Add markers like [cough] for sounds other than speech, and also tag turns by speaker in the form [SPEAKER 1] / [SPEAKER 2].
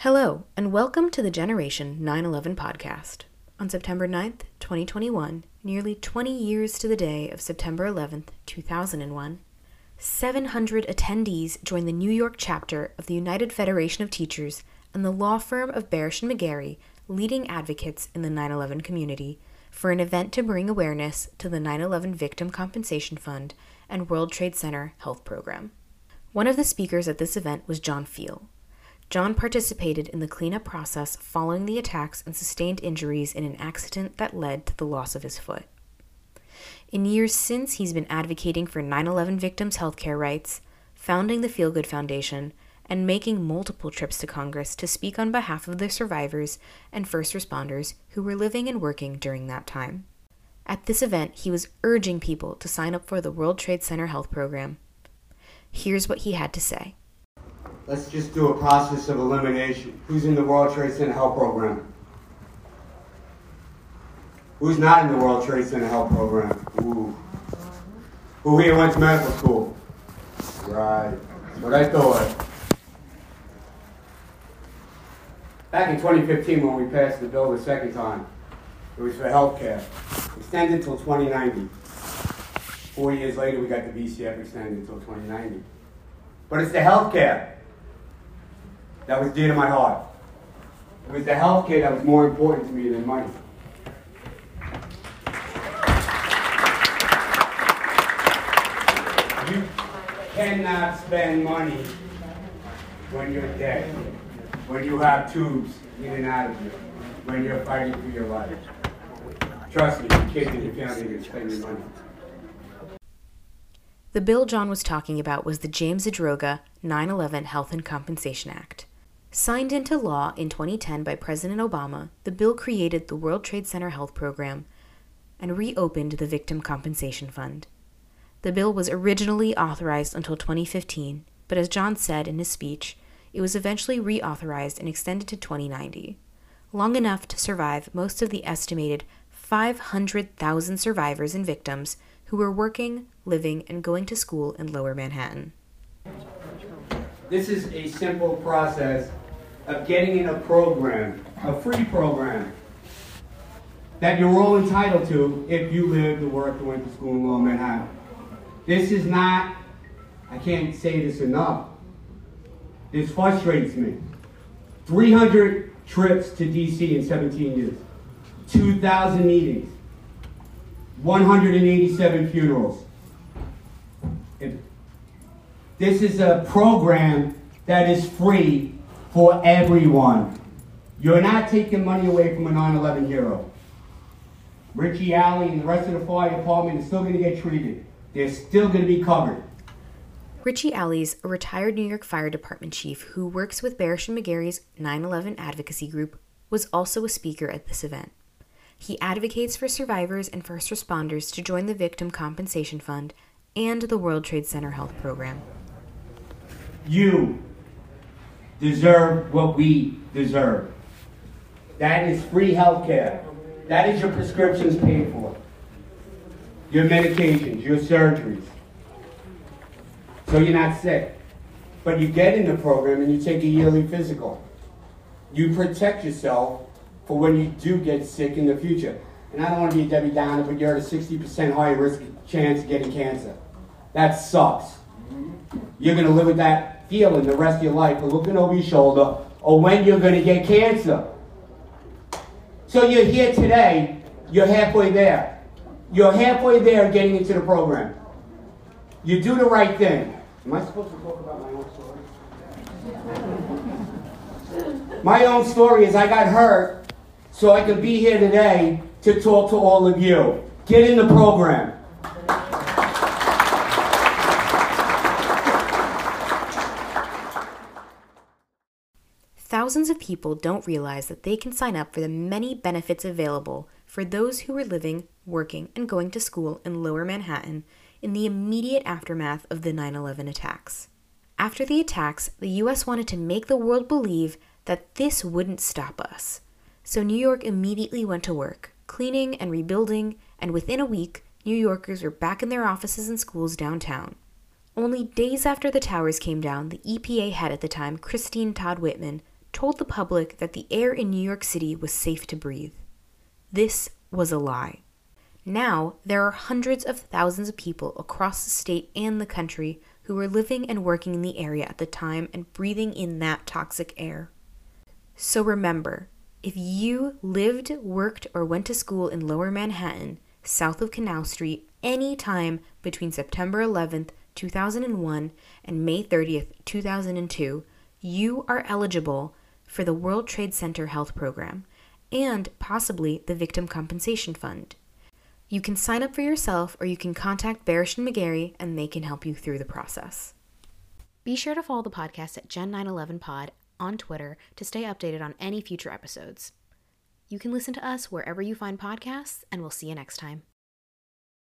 [SPEAKER 1] Hello, and welcome to the Generation 9 11 podcast. On September 9th, 2021, nearly 20 years to the day of September 11th, 2001, 700 attendees joined the New York chapter of the United Federation of Teachers and the law firm of Barasch and McGarry, leading advocates in the 9 11 community, for an event to bring awareness to the 9 11 Victim Compensation Fund and World Trade Center Health Program. One of the speakers at this event was John Feal. John participated in the cleanup process following the attacks and sustained injuries in an accident that led to the loss of his foot. In years since, he's been advocating for 9 11 victims' healthcare rights, founding the FealGood Foundation, and making multiple trips to Congress to speak on behalf of the survivors and first responders who were living and working during that time. At this event, he was urging people to sign up for the World Trade Center Health Program. Here's what he had to say.
[SPEAKER 2] Let's just do a process of elimination. Who's in the World Trade Center Health Program? Who's not in the World Trade Center Health Program? Ooh. Who here went to medical school? Right. That's what I thought. Back in 2015, when we passed the bill the second time, it was for health care. Extended until 2090. Four years later, we got the VCF extended until 2090. But it's the health care that was dear to my heart. It was the health care that was more important to me than money. You cannot spend money when you're dead, when you have tubes in and out of you, when you're fighting for your life. Trust me, your kids and your family are spending money.
[SPEAKER 1] The bill John was talking about was the James Zadroga 9 11 Health and Compensation Act. Signed into law in 2010 by President Obama, the bill created the World Trade Center Health Program and reopened the Victim Compensation Fund. The bill was originally authorized until 2015, but as John said in his speech, it was eventually reauthorized and extended to 2090, long enough to survive most of the estimated 500,000 survivors and victims who were working, living, and going to school in lower Manhattan.
[SPEAKER 2] This is a simple process of getting in a program, a free program, that you're all entitled to if you lived or worked or went to school in Lower Manhattan. This is not, I can't say this enough. This frustrates me. 300 trips to DC in 17 years, 2,000 meetings, 187 funerals. This is a program that is free for everyone. You're not taking money away from a 9 11 hero. Richie Alley and the rest of the fire department is still going to get treated. They're still going to be covered.
[SPEAKER 1] Richie Alley's a retired New York Fire Department chief who works with Barasch and McGarry's 9 11 advocacy group, was also a speaker at this event. He advocates for survivors and first responders to join the Victim Compensation Fund and the World Trade Center Health Program.
[SPEAKER 2] You deserve what we deserve. That is free health care. That is your prescriptions paid for. Your medications, your surgeries. So you're not sick. But you get in the program and you take a yearly physical. You protect yourself for when you do get sick in the future. And I don't want to be a Debbie Downer, but you're at a 60% higher risk chance of getting cancer. That sucks. You're going to live with that feeling the rest of your life, of looking over your shoulder, or when you're going to get cancer. So you're here today, you're halfway there. You're halfway there getting into the program. You do the right thing. Am I supposed to talk about my own story? [laughs] my own story is I got hurt so I can be here today to talk to all of you. Get in the program.
[SPEAKER 1] Thousands of people don't realize that they can sign up for the many benefits available for those who are living, working, and going to school in lower Manhattan in the immediate aftermath of the 9 11 attacks. After the attacks, the US wanted to make the world believe that this wouldn't stop us. So New York immediately went to work, cleaning and rebuilding, and within a week, New Yorkers were back in their offices and schools downtown. Only days after the towers came down, the EPA head at the time, Christine Todd Whitman, told the public that the air in New York City was safe to breathe. This was a lie. Now, there are hundreds of thousands of people across the state and the country who were living and working in the area at the time and breathing in that toxic air. So remember, if you lived, worked, or went to school in Lower Manhattan, south of Canal Street, any time between September 11th, 2001 and May 30th, 2002, you are eligible for the World Trade Center Health Program and possibly the Victim Compensation Fund. You can sign up for yourself or you can contact Barasch and McGarry and they can help you through the process. Be sure to follow the podcast at Gen911pod on Twitter to stay updated on any future episodes. You can listen to us wherever you find podcasts, and we'll see you next time.